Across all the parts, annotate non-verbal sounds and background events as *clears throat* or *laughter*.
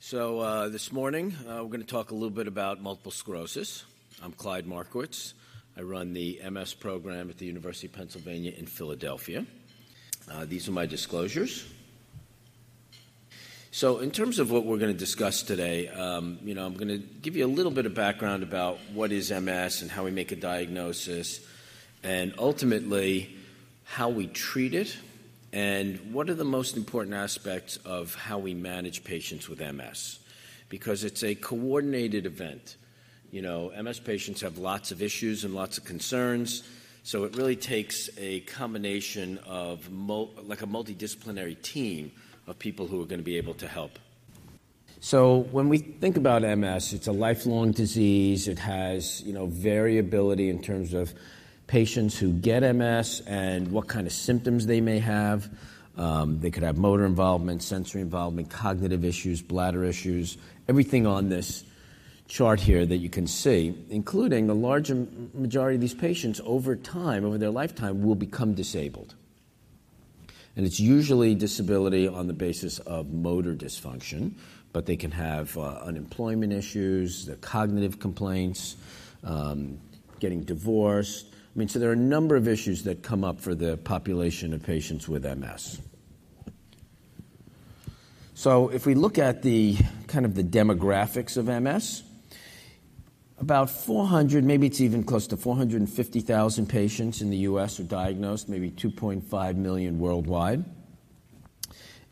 So uh, this morning, uh, we're going to talk a little bit about multiple sclerosis. I'm Clyde Markowitz. I run the MS program at the University of Pennsylvania in Philadelphia. Uh, these are my disclosures. So in terms of what we're going to discuss today, um, you know, I'm going to give you a little bit of background about what is MS and how we make a diagnosis, and ultimately how we treat it, and what are the most important aspects of how we manage patients with MS. Because it's a coordinated event. You know, MS patients have lots of issues and lots of concerns, so it really takes a combination of like a multidisciplinary team of people who are going to be able to help. So when we think about MS, it's a lifelong disease. It has you know, variability in terms of patients who get MS and what kind of symptoms they may have. Um, they could have motor involvement, sensory involvement, cognitive issues, bladder issues, everything on this chart here that you can see, including a large majority of these patients over time, over their lifetime, will become disabled. And it's usually disability on the basis of motor dysfunction, but they can have uh, unemployment issues, the cognitive complaints, um, getting divorced. I mean, so there are a number of issues that come up for the population of patients with MS. So if we look at the kind of the demographics of MS, about 400, maybe it's even close to 450,000 patients in the U.S. are diagnosed, maybe 2.5 million worldwide.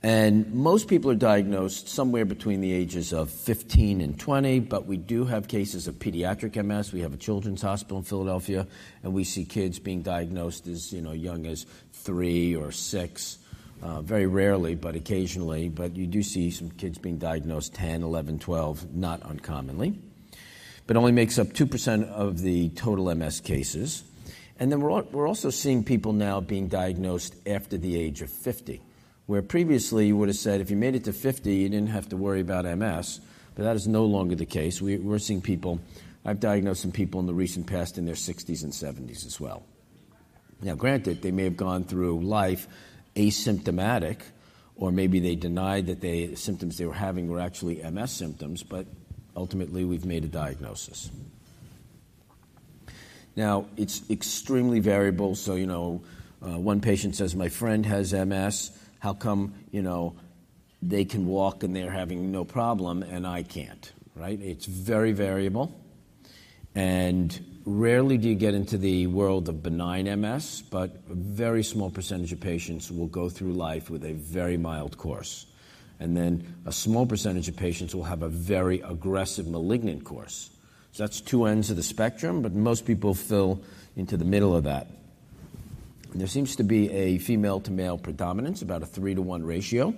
And most people are diagnosed somewhere between the ages of 15 and 20, but we do have cases of pediatric MS. We have a children's hospital in Philadelphia, and we see kids being diagnosed as you know, young as three or six, uh, very rarely, but occasionally. But you do see some kids being diagnosed 10, 11, 12, not uncommonly. But only makes up 2% of the total MS cases. And then we're we're also seeing people now being diagnosed after the age of 50, where previously you would have said if you made it to 50, you didn't have to worry about MS, but that is no longer the case. We're seeing people. I've diagnosed some people in the recent past in their 60s and 70s as well. Now, granted, they may have gone through life asymptomatic, or maybe they denied that the symptoms they were having were actually MS symptoms, but ultimately we've made a diagnosis. Now, it's extremely variable. So you know, uh, one patient says, "My friend has MS. How come you know, they can walk and they're having no problem and I can't?" Right? It's very variable. And rarely do you get into the world of benign MS, but a very small percentage of patients will go through life with a very mild course. And then a small percentage of patients will have a very aggressive malignant course. So that's two ends of the spectrum, but most people fill into the middle of that. There seems to be a female-to-male predominance, about a 3-to-1 ratio,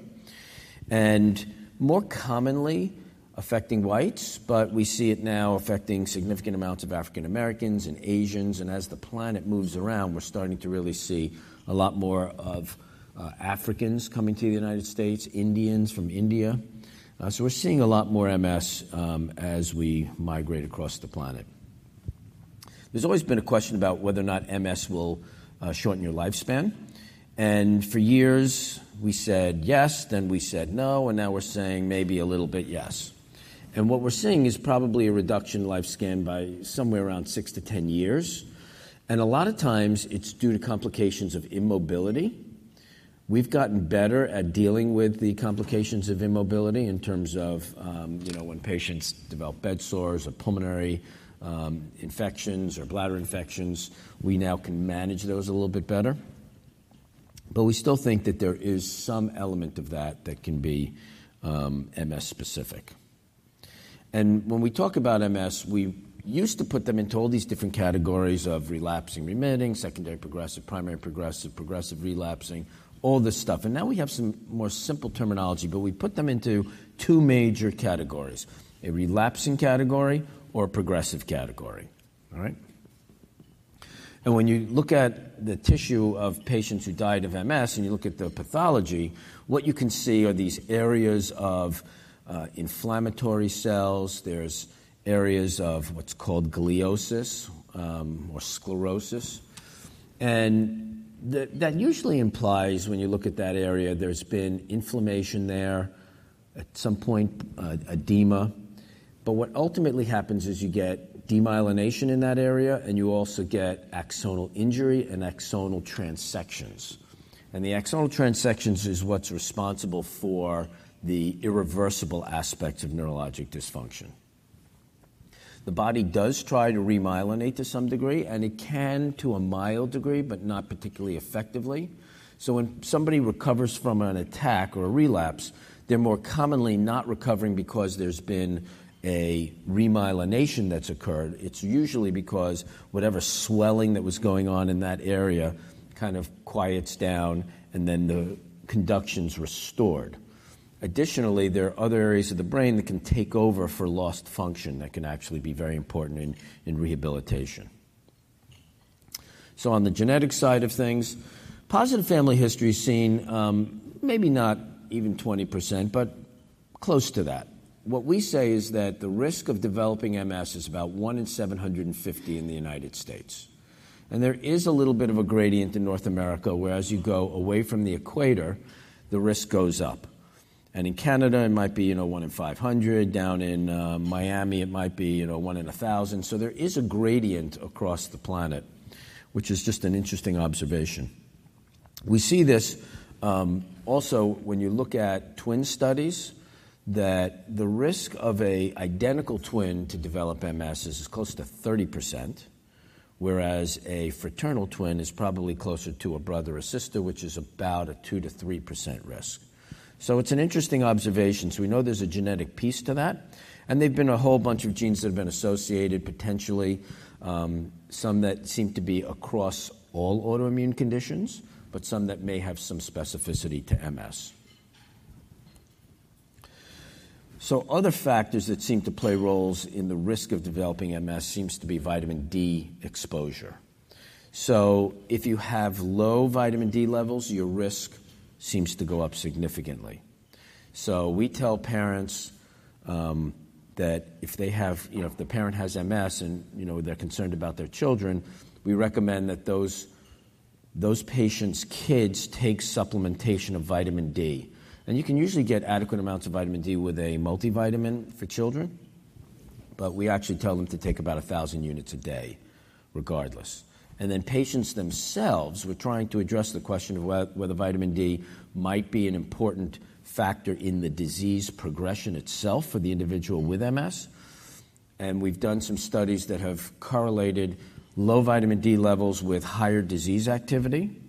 and more commonly affecting whites, but we see it now affecting significant amounts of African Americans and Asians. And as the planet moves around, we're starting to really see a lot more of uh, Africans coming to the United States, Indians from India. Uh, so we're seeing a lot more MS um, as we migrate across the planet. There's always been a question about whether or not MS will shorten your lifespan. And for years, we said yes, then we said no, and now we're saying maybe a little bit yes. And what we're seeing is probably a reduction in lifespan by somewhere around six to 10 years. And a lot of times, it's due to complications of immobility. We've gotten better at dealing with the complications of immobility in terms of um, you know, when patients develop bed sores or pulmonary Um, infections or bladder infections. We now can manage those a little bit better. But we still think that there is some element of that that can be um, MS-specific. And when we talk about MS, we used to put them into all these different categories of relapsing, remitting, secondary progressive, primary progressive, progressive relapsing, all this stuff. And now we have some more simple terminology, but we put them into two major categories: a relapsing category or progressive category. All right? And when you look at the tissue of patients who died of MS and you look at the pathology, what you can see are these areas of inflammatory cells. There's areas of what's called gliosis or sclerosis. And that usually implies, when you look at that area, there's been inflammation there, at some point, uh, edema. But what ultimately happens is you get demyelination in that area, and you also get axonal injury and axonal transections. And the axonal transections is what's responsible for the irreversible aspects of neurologic dysfunction. The body does try to remyelinate to some degree, and it can to a mild degree, but not particularly effectively. So when somebody recovers from an attack or a relapse, they're more commonly not recovering because there's been a remyelination that's occurred. It's usually because whatever swelling that was going on in that area kind of quiets down and then the conduction's restored. Additionally, there are other areas of the brain that can take over for lost function that can actually be very important in, in rehabilitation. So, on the genetic side of things, positive family history is seen um, maybe not even 20%, but close to that. What we say is that the risk of developing MS is about 1 in 750 in the United States. And there is a little bit of a gradient in North America where, as you go away from the equator, the risk goes up. And in Canada, it might be, you know, one in 500. Down in uh, Miami, it might be, you know, one in a 1,000. So there is a gradient across the planet, which is just an interesting observation. We see this um, also when you look at twin studies, that the risk of a identical twin to develop MS is close to 30%, whereas a fraternal twin is probably closer to a brother or sister, which is about a 2 to 3% risk. So it's an interesting observation. So we know there's a genetic piece to that. And there have been a whole bunch of genes that have been associated potentially, um, some that seem to be across all autoimmune conditions, but some that may have some specificity to MS. So other factors that seem to play roles in the risk of developing MS seems to be vitamin D exposure. So if you have low vitamin D levels, your risk seems to go up significantly. So we tell parents um, that if they have, you know, if the parent has MS and you know they're concerned about their children, we recommend that those those patients' kids take supplementation of vitamin D. And you can usually get adequate amounts of vitamin D with a multivitamin for children, but we actually tell them to take about 1,000 units a day, regardless. And then patients themselves, we're trying to address the question of whether vitamin D might be an important factor in the disease progression itself for the individual with MS. And we've done some studies that have correlated low vitamin D levels with higher disease activity.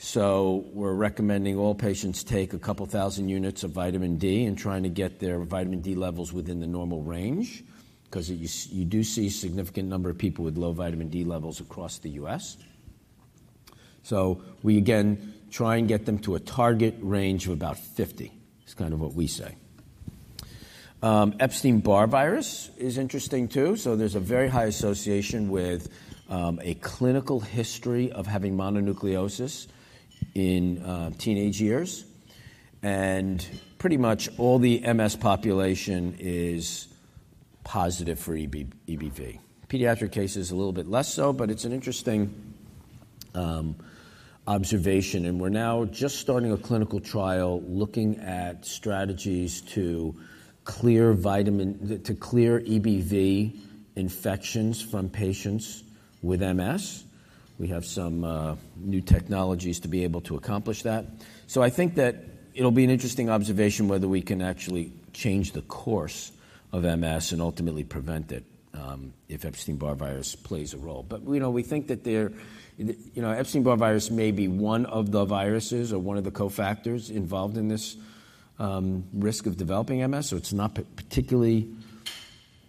So we're recommending all patients take a couple thousand units of vitamin D and trying to get their vitamin D levels within the normal range because you, do see a significant number of people with low vitamin D levels across the U.S. So we again try and get them to a target range of about 50. Is kind of what we say. Um, Epstein Barr virus is interesting too. So there's a very high association with um, a clinical history of having mononucleosis in uh, teenage years. And pretty much all the MS population is positive for EB, EBV. Pediatric cases a little bit less so, but it's an interesting um, observation. And we're now just starting a clinical trial looking at strategies to clear vitamin to clear EBV infections from patients with MS. We have some uh, new technologies to be able to accomplish that. So I think that it'll be an interesting observation whether we can actually change the course of MS and ultimately prevent it um, if Epstein-Barr virus plays a role. But you know, we think that there, you know, Epstein-Barr virus may be one of the viruses or one of the cofactors involved in this um, risk of developing MS. So it's not particularly,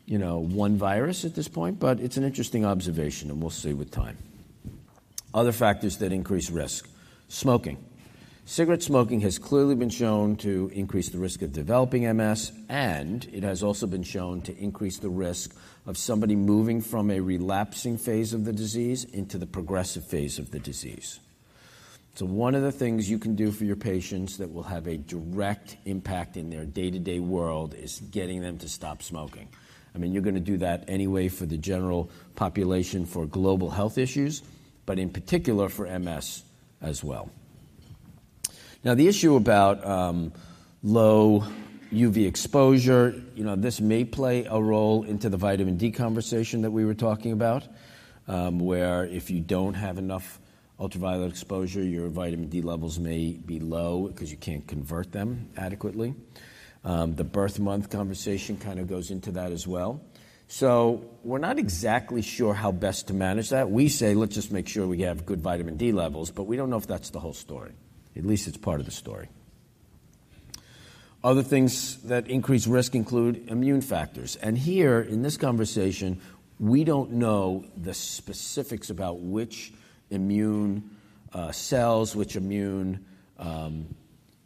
you know, one virus at this point, but it's an interesting observation, and we'll see with time. Other factors that increase risk: smoking. Cigarette smoking has clearly been shown to increase the risk of developing MS, and it has also been shown to increase the risk of somebody moving from a relapsing phase of the disease into the progressive phase of the disease. So, one of the things you can do for your patients that will have a direct impact in their day to day world is getting them to stop smoking. I mean, you're going to do that anyway for the general population for global health issues, but in particular for MS as well. Now, the issue about um, low UV exposure. You know, this may play a role into the vitamin D conversation that we were talking about, um, where if you don't have enough ultraviolet exposure, your vitamin D levels may be low because you can't convert them adequately. Um, the birth month conversation kind of goes into that as well. So we're not exactly sure how best to manage that. We say let's just make sure we have good vitamin D levels, but we don't know if that's the whole story. At least it's part of the story. Other things that increase risk include immune factors. And here in this conversation, we don't know the specifics about which immune uh, cells, which immune um,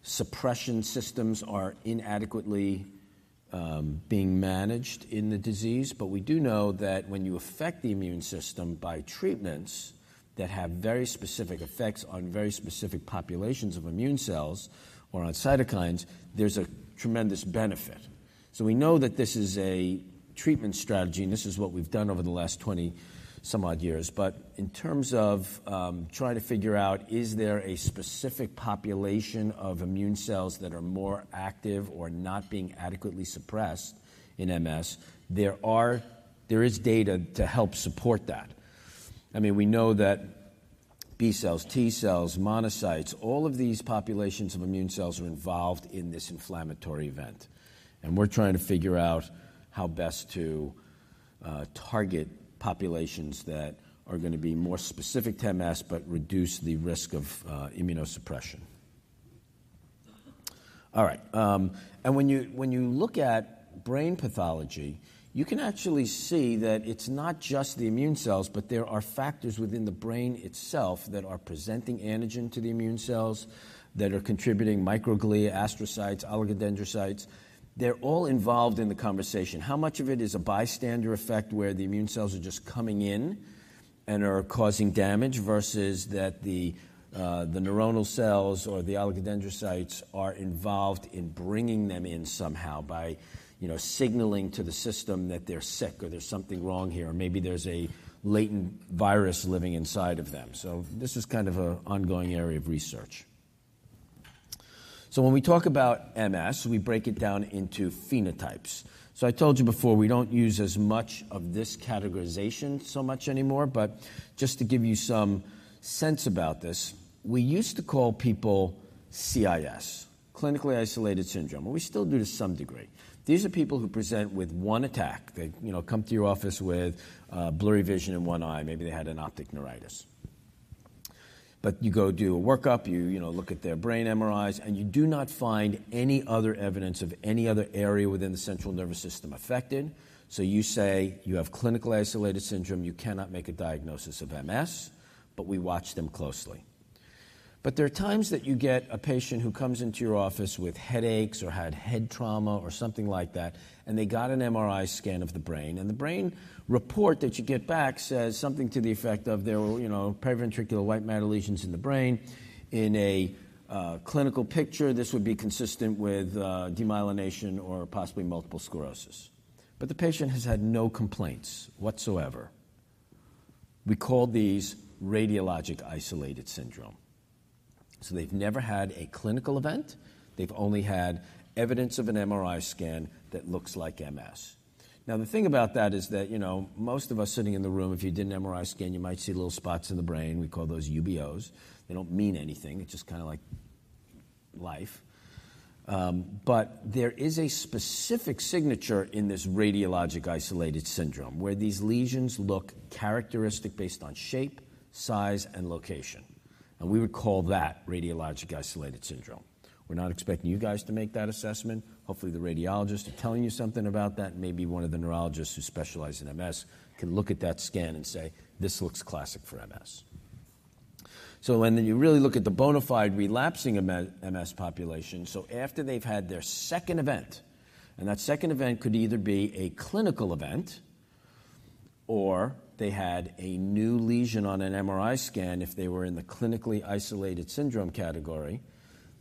suppression systems are inadequately Um, being managed in the disease. But we do know that when you affect the immune system by treatments that have very specific effects on very specific populations of immune cells or on cytokines, there's a tremendous benefit. So we know that this is a treatment strategy, and this is what we've done over the last 20 some odd years. But in terms of um, trying to figure out, is there a specific population of immune cells that are more active or not being adequately suppressed in MS? There are there is data to help support that. I mean, we know that B cells, T cells, monocytes, all of these populations of immune cells are involved in this inflammatory event. And we're trying to figure out how best to uh, target populations that are going to be more specific to MS but reduce the risk of uh, immunosuppression. All right. Um, and when you, when you look at brain pathology, you can actually see that it's not just the immune cells, but there are factors within the brain itself that are presenting antigen to the immune cells, that are contributing microglia, astrocytes, oligodendrocytes, they're all involved in the conversation. How much of it is a bystander effect where the immune cells are just coming in and are causing damage versus that the, uh, the neuronal cells or the oligodendrocytes are involved in bringing them in somehow by you know, signaling to the system that they're sick or there's something wrong here, or maybe there's a latent virus living inside of them. So, this is kind of an ongoing area of research. So when we talk about MS, we break it down into phenotypes. So I told you before, we don't use as much of this categorization so much anymore, but just to give you some sense about this, we used to call people CIS, clinically isolated syndrome, and we still do to some degree. These are people who present with one attack. They you know, come to your office with uh, blurry vision in one eye. Maybe they had an optic neuritis. But you go do a workup, you, you know, look at their brain MRIs, and you do not find any other evidence of any other area within the central nervous system affected. So you say you have clinical isolated syndrome, you cannot make a diagnosis of MS, but we watch them closely. But there are times that you get a patient who comes into your office with headaches or had head trauma or something like that, and they got an MRI scan of the brain, and the brain report that you get back says something to the effect of there were, you know, periventricular white matter lesions in the brain. In a uh, clinical picture, this would be consistent with uh, demyelination or possibly multiple sclerosis. But the patient has had no complaints whatsoever. We call these radiologic isolated syndrome. So they've never had a clinical event, they've only had evidence of an MRI scan that looks like MS. Now, the thing about that is that, you know, most of us sitting in the room, if you did an MRI scan, you might see little spots in the brain. We call those UBOs. They don't mean anything, it's just kind of like life. Um, but there is a specific signature in this radiologic isolated syndrome where these lesions look characteristic based on shape, size, and location. And we would call that radiologic isolated syndrome. We're not expecting you guys to make that assessment. Hopefully, the radiologist are telling you something about that. Maybe one of the neurologists who specialize in MS can look at that scan and say, this looks classic for MS. So, when you really look at the bona fide relapsing MS population, so after they've had their second event, and that second event could either be a clinical event or they had a new lesion on an MRI scan if they were in the clinically isolated syndrome category.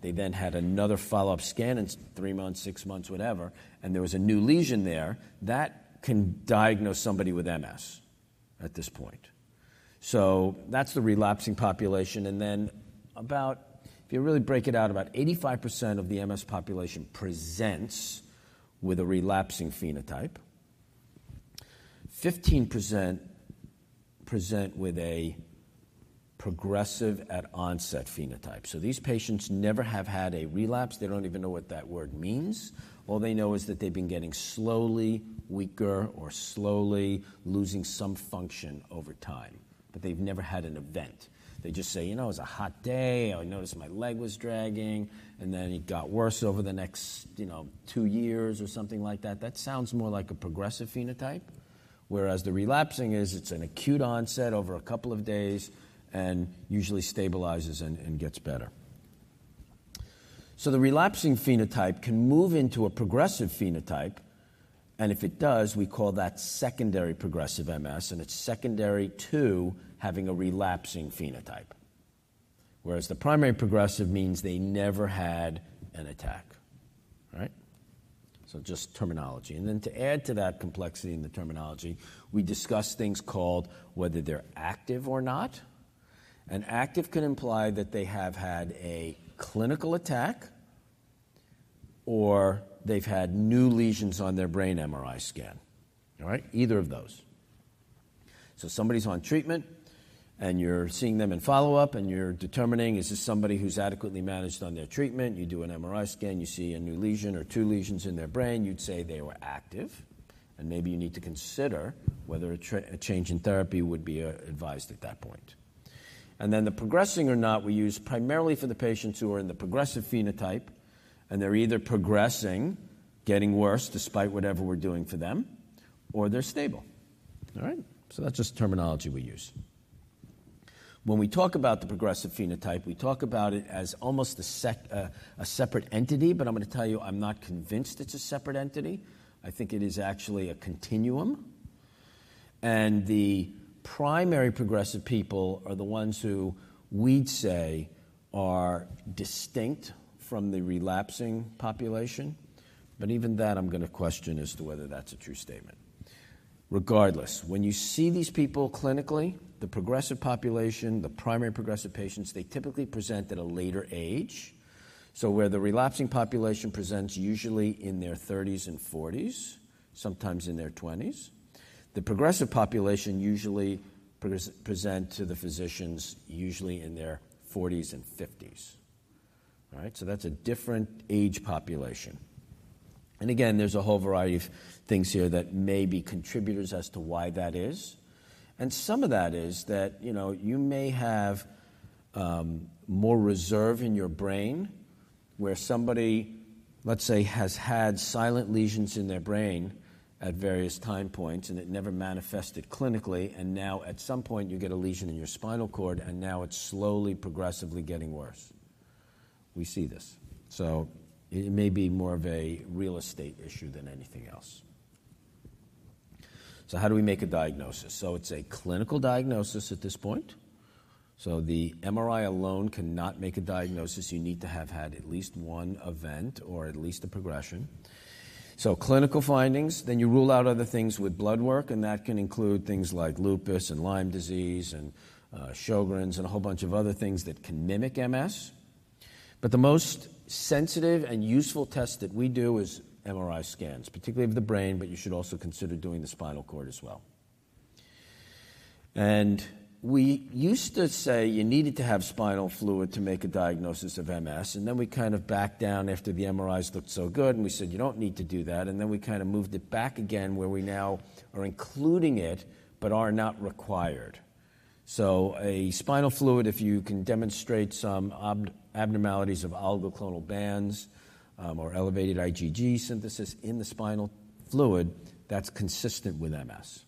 They then had another follow up scan in three months, six months, whatever, and there was a new lesion there. That can diagnose somebody with MS at this point. So that's the relapsing population. And then about, if you really break it out, about 85% of the MS population presents with a relapsing phenotype. 15% present with a progressive at onset phenotype. So these patients never have had a relapse. They don't even know what that word means. All they know is that they've been getting slowly weaker or slowly losing some function over time, but they've never had an event. They just say, you know, it was a hot day. I noticed my leg was dragging, and then it got worse over the next, you know, two years or something like that. That sounds more like a progressive phenotype, whereas the relapsing is it's an acute onset over a couple of days and usually stabilizes and, and gets better. So the relapsing phenotype can move into a progressive phenotype, and if it does, we call that secondary progressive MS, and it's secondary to having a relapsing phenotype. Whereas the primary progressive means they never had an attack? So just terminology. And then to add to that complexity in the terminology, we discuss things called whether they're active or not. And active can imply that they have had a clinical attack or they've had new lesions on their brain MRI scan. All right? Either of those. So somebody's on treatment and you're seeing them in follow up and you're determining is this somebody who's adequately managed on their treatment? You do an MRI scan, you see a new lesion or two lesions in their brain, you'd say they were active. And maybe you need to consider whether a, tra- a change in therapy would be uh, advised at that point. And then the progressing or not, we use primarily for the patients who are in the progressive phenotype, and they're either progressing, getting worse despite whatever we're doing for them, or they're stable. All right? So that's just terminology we use. When we talk about the progressive phenotype, we talk about it as almost a, sec, uh, a separate entity, but I'm going to tell you I'm not convinced it's a separate entity. I think it is actually a continuum. And the primary progressive people are the ones who we'd say are distinct from the relapsing population. But even that, I'm going to question as to whether that's a true statement. Regardless, when you see these people clinically, the progressive population, the primary progressive patients, they typically present at a later age. So, where the relapsing population presents usually in their 30s and 40s, sometimes in their 20s, the progressive population usually pre- present to the physicians usually in their 40s and 50s. All right, so that's a different age population. And again, there's a whole variety of things here that may be contributors as to why that is. And some of that is that, you know, you may have um, more reserve in your brain where somebody, let's say, has had silent lesions in their brain at various time points and it never manifested clinically. And now at some point you get a lesion in your spinal cord and now it's slowly, progressively getting worse. We see this. So it may be more of a real estate issue than anything else. So, how do we make a diagnosis? So, it's a clinical diagnosis at this point. So, the MRI alone cannot make a diagnosis. You need to have had at least one event or at least a progression. So, clinical findings, then you rule out other things with blood work, and that can include things like lupus and Lyme disease and uh, Sjogren's and a whole bunch of other things that can mimic MS. But the most sensitive and useful test that we do is MRI scans, particularly of the brain, but you should also consider doing the spinal cord as well. And we used to say you needed to have spinal fluid to make a diagnosis of MS, and then we kind of backed down after the MRIs looked so good, and we said you don't need to do that, and then we kind of moved it back again where we now are including it but are not required. So, a spinal fluid, if you can demonstrate some abnormalities of oligoclonal bands um, or elevated IgG synthesis in the spinal fluid, that's consistent with MS.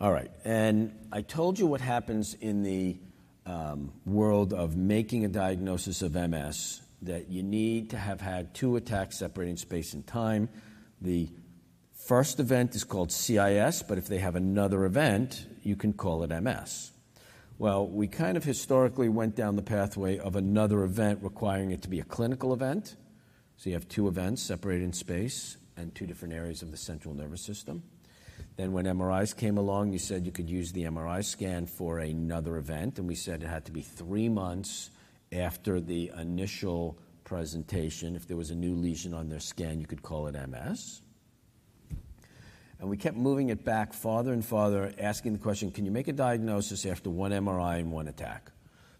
All right. And I told you what happens in the um, world of making a diagnosis of MS that you need to have had two attacks separating space and time. The first event is called CIS, but if they have another event, you can call it MS. Well, we kind of historically went down the pathway of another event requiring it to be a clinical event. So you have two events separated in space and two different areas of the central nervous system. Then when MRIs came along, you said you could use the MRI scan for another event, and we said it had to be three months after the initial presentation. If there was a new lesion on their scan, you could call it MS. And we kept moving it back farther and farther, asking the question, can you make a diagnosis after one MRI and one attack?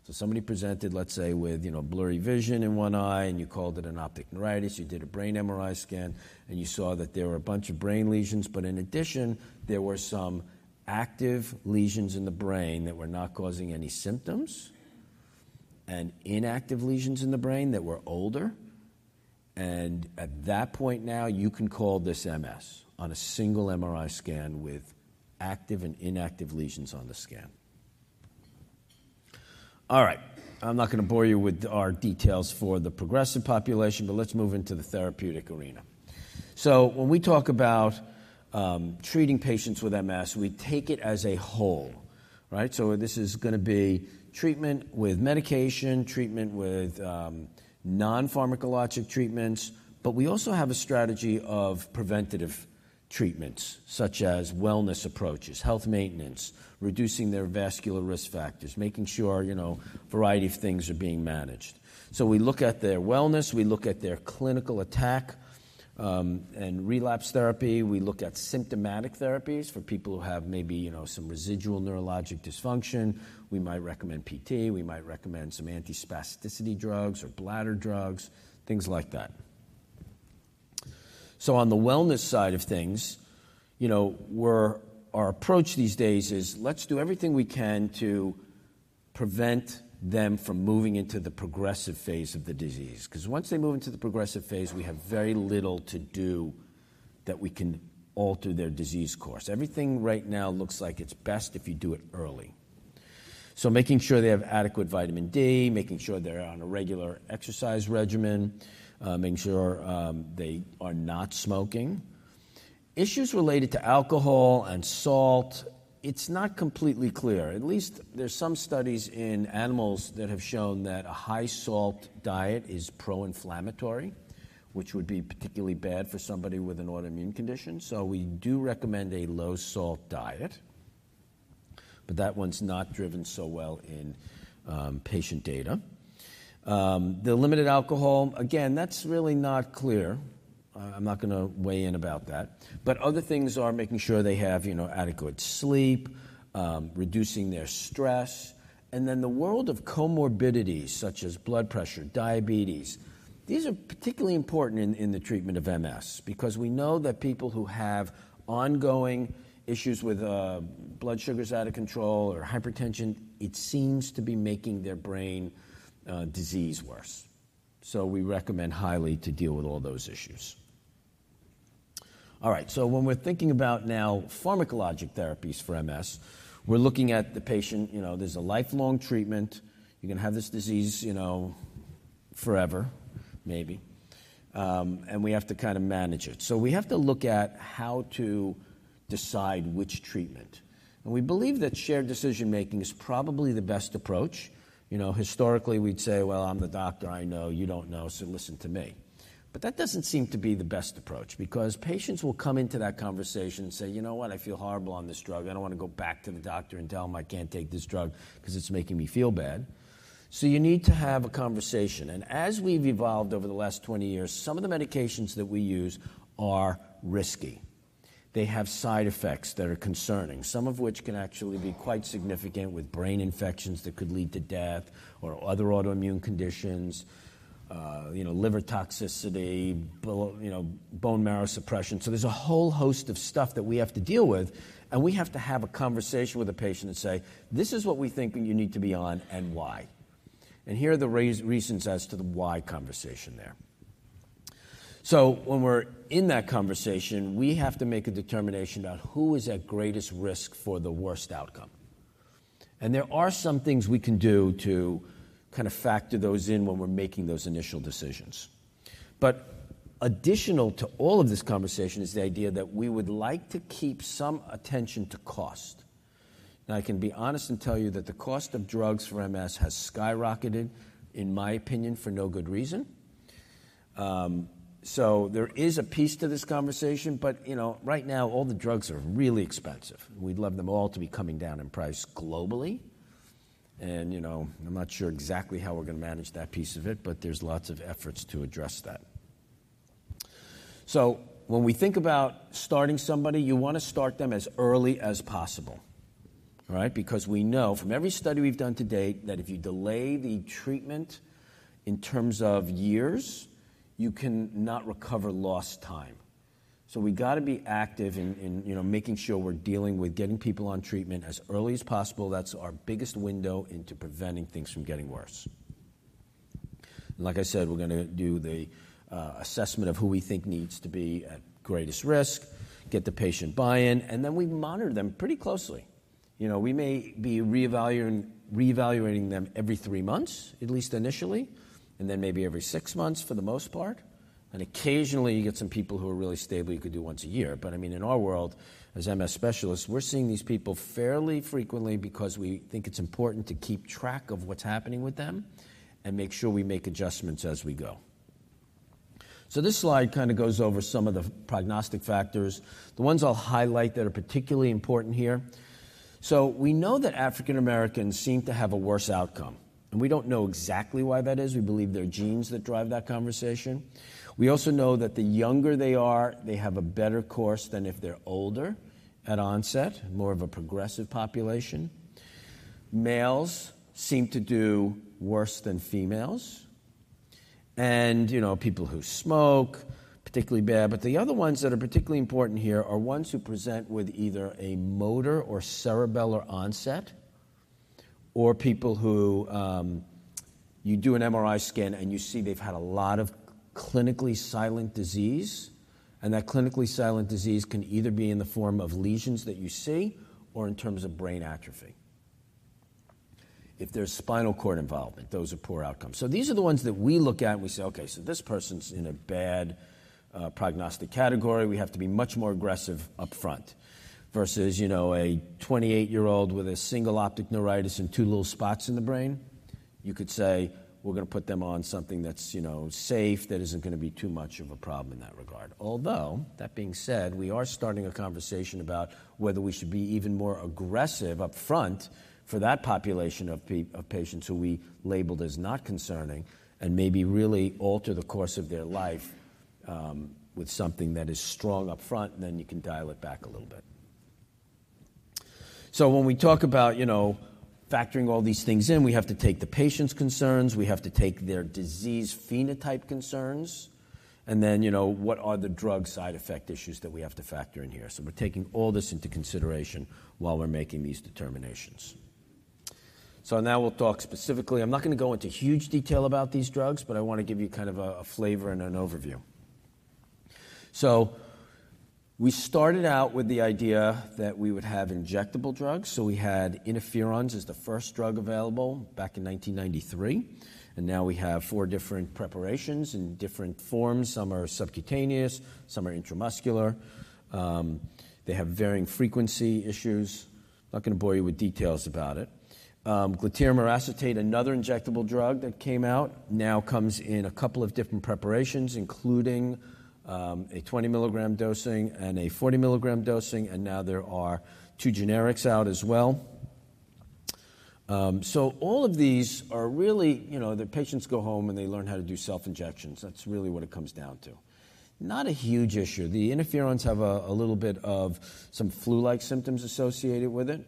So somebody presented, let's say, with you know blurry vision in one eye, and you called it an optic neuritis. You did a brain MRI scan, and you saw that there were a bunch of brain lesions, but in addition, there were some active lesions in the brain that were not causing any symptoms, and inactive lesions in the brain that were older. And at that point now, you can call this MS on a single MRI scan with active and inactive lesions on the scan. All right. I'm not going to bore you with our details for the progressive population, but let's move into the therapeutic arena. So when we talk about um, treating patients with MS, we take it as a whole, right? So this is going to be treatment with medication, treatment with um, non pharmacologic treatments, but we also have a strategy of preventative treatments, such as wellness approaches, health maintenance, reducing their vascular risk factors, making sure, you know, a variety of things are being managed. So we look at their wellness, we look at their clinical attack um, and relapse therapy. We look at symptomatic therapies for people who have maybe, you know, some residual neurologic dysfunction. We might recommend PT. We might recommend some antispasticity drugs or bladder drugs, things like that. So on the wellness side of things, you know, our approach these days is let's do everything we can to prevent them from moving into the progressive phase of the disease. Because once they move into the progressive phase, we have very little to do that we can alter their disease course. Everything right now looks like it's best if you do it early. So, making sure they have adequate vitamin D, making sure they're on a regular exercise regimen, making sure um, they are not smoking. Issues related to alcohol and salt, it's not completely clear. At least there's some studies in animals that have shown that a high salt diet is pro inflammatory, which would be particularly bad for somebody with an autoimmune condition. So we do recommend a low salt diet, but that one's not driven so well in um, patient data. Um, the limited alcohol, again, that's really not clear. I'm not going to weigh in about that. But other things are making sure they have, you know, adequate sleep, um, reducing their stress, and then the world of comorbidities such as blood pressure, diabetes. These are particularly important in, in the treatment of MS because we know that people who have ongoing issues with uh, blood sugars out of control or hypertension, it seems to be making their brain disease worse. So we recommend highly to deal with all those issues. All right, so when we're thinking about now pharmacologic therapies for MS, we're looking at the patient, you know, there's a lifelong treatment. You're going to have this disease, you know, forever, maybe. Um, and we have to kind of manage it. So we have to look at how to decide which treatment. And we believe that shared decision making is probably the best approach. You know, historically, we'd say, well, I'm the doctor, I know, you don't know, so listen to me. But that doesn't seem to be the best approach because patients will come into that conversation and say, you know what, I feel horrible on this drug. I don't want to go back to the doctor and tell him I can't take this drug because it's making me feel bad. So you need to have a conversation. And as we've evolved over the last 20 years, some of the medications that we use are risky they have side effects that are concerning, some of which can actually be quite significant with brain infections that could lead to death or other autoimmune conditions, uh, you know, liver toxicity, you know, bone marrow suppression. So there's a whole host of stuff that we have to deal with, and we have to have a conversation with a patient and say, this is what we think you need to be on and why. And here are the reasons as to the why conversation there. So when we're in that conversation, we have to make a determination about who is at greatest risk for the worst outcome. And there are some things we can do to kind of factor those in when we're making those initial decisions. But additional to all of this conversation is the idea that we would like to keep some attention to cost. Now, I can be honest and tell you that the cost of drugs for MS has skyrocketed, in my opinion, for no good reason. Um, so there is a piece to this conversation, but you know, right now all the drugs are really expensive. We'd love them all to be coming down in price globally. And you know, I'm not sure exactly how we're going to manage that piece of it, but there's lots of efforts to address that. So when we think about starting somebody, you want to start them as early as possible. Right? Because we know from every study we've done to date that if you delay the treatment in terms of years, you can not recover lost time. So we got to be active in, in you know, making sure we're dealing with getting people on treatment as early as possible. That's our biggest window into preventing things from getting worse. And like I said, we're going to do the uh, assessment of who we think needs to be at greatest risk, get the patient buy-in, and then we monitor them pretty closely. You know, we may be reevaluating, reevaluating them every three months, at least initially, and then maybe every six months for the most part. And occasionally you get some people who are really stable you could do once a year. But I mean, in our world, as MS specialists, we're seeing these people fairly frequently because we think it's important to keep track of what's happening with them and make sure we make adjustments as we go. So this slide kind of goes over some of the prognostic factors. The ones I'll highlight that are particularly important here. So we know that African Americans seem to have a worse outcome. And we don't know exactly why that is. We believe they're genes that drive that conversation. We also know that the younger they are, they have a better course than if they're older at onset, more of a progressive population. Males seem to do worse than females. And, you know, people who smoke, particularly bad. But the other ones that are particularly important here are ones who present with either a motor or cerebellar onset or people who um, you do an MRI scan and you see they've had a lot of clinically silent disease. And that clinically silent disease can either be in the form of lesions that you see or in terms of brain atrophy. If there's spinal cord involvement, those are poor outcomes. So these are the ones that we look at and we say, okay, so this person's in a bad uh, prognostic category. We have to be much more aggressive up front versus, you know, a 28-year-old with a single optic neuritis and two little spots in the brain. You could say, we're going to put them on something that's, you know, safe, that isn't going to be too much of a problem in that regard. Although, that being said, we are starting a conversation about whether we should be even more aggressive up front for that population of patients who we labeled as not concerning and maybe really alter the course of their life um, with something that is strong up front, and then you can dial it back a little bit. So when we talk about, you know, factoring all these things in, we have to take the patient's concerns, we have to take their disease phenotype concerns, and then, you know, what are the drug side effect issues that we have to factor in here? So we're taking all this into consideration while we're making these determinations. So now we'll talk specifically. I'm not going to go into huge detail about these drugs, but I want to give you kind of a, a flavor and an overview. So we started out with the idea that we would have injectable drugs. So we had interferons as the first drug available back in 1993. And now we have four different preparations in different forms. Some are subcutaneous, some are intramuscular. Um, they have varying frequency issues. I'm not going to bore you with details about it. Um, acetate, another injectable drug that came out, now comes in a couple of different preparations, including a 20 milligram dosing and a 40 milligram dosing, and now there are two generics out as well. Um, so all of these are really, you know, the patients go home and they learn how to do self-injections. That's really what it comes down to. Not a huge issue. The interferons have a, a little bit of some flu-like symptoms associated with it,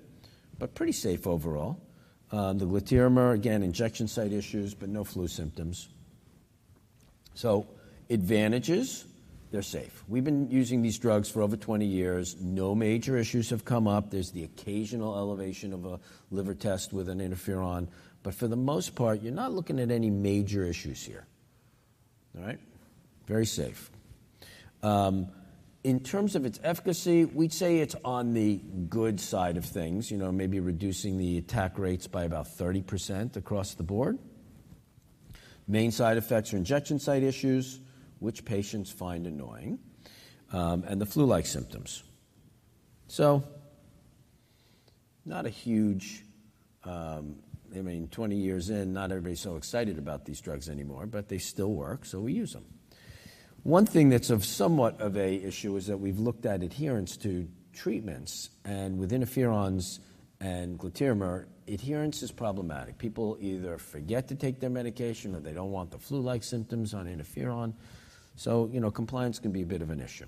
but pretty safe overall. Um, the glatiramer, again, injection site issues, but no flu symptoms. So advantages, they're safe. We've been using these drugs for over 20 years. No major issues have come up. There's the occasional elevation of a liver test with an interferon, but for the most part, you're not looking at any major issues here. All right? Very safe. Um, in terms of its efficacy, we'd say it's on the good side of things, you know, maybe reducing the attack rates by about 30% across the board. Main side effects are injection site issues, which patients find annoying, um, and the flu like symptoms. So, not a huge, um, I mean, 20 years in, not everybody's so excited about these drugs anymore, but they still work, so we use them. One thing that's of somewhat of a issue is that we've looked at adherence to treatments, and with interferons and glatiramer, adherence is problematic. People either forget to take their medication or they don't want the flu-like symptoms on interferon. So, you know, compliance can be a bit of an issue.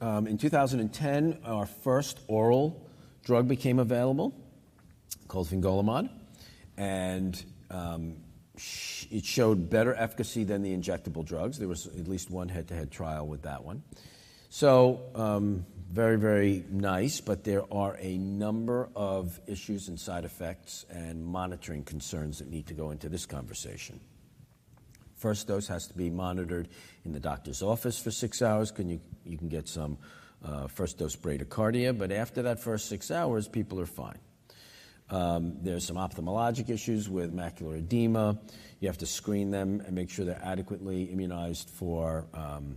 Um, in 2010, our first oral drug became available called fingolimod, and um, it showed better efficacy than the injectable drugs. There was at least one head-to-head trial with that one. So um, very, very nice, but there are a number of issues and side effects and monitoring concerns that need to go into this conversation. First dose has to be monitored in the doctor's office for six hours. Can you, you can get some uh, first dose bradycardia, but after that first six hours, people are fine. Um, there's some ophthalmologic issues with macular edema. You have to screen them and make sure they're adequately immunized for, um,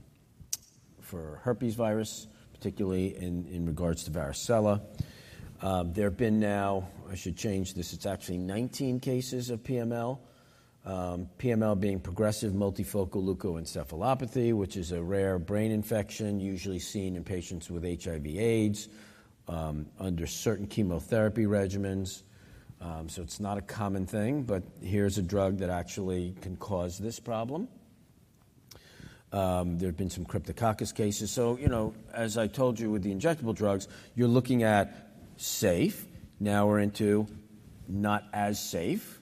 for herpes virus, particularly in, in regards to varicella. Um, there have been now, I should change this, it's actually 19 cases of PML. Um, PML being progressive multifocal leukoencephalopathy, which is a rare brain infection usually seen in patients with HIV/AIDS um, under certain chemotherapy regimens. Um, so it's not a common thing, but here's a drug that actually can cause this problem. There have been some cryptococcus cases. So, you know, as I told you with the injectable drugs, you're looking at safe. Now we're into not as safe.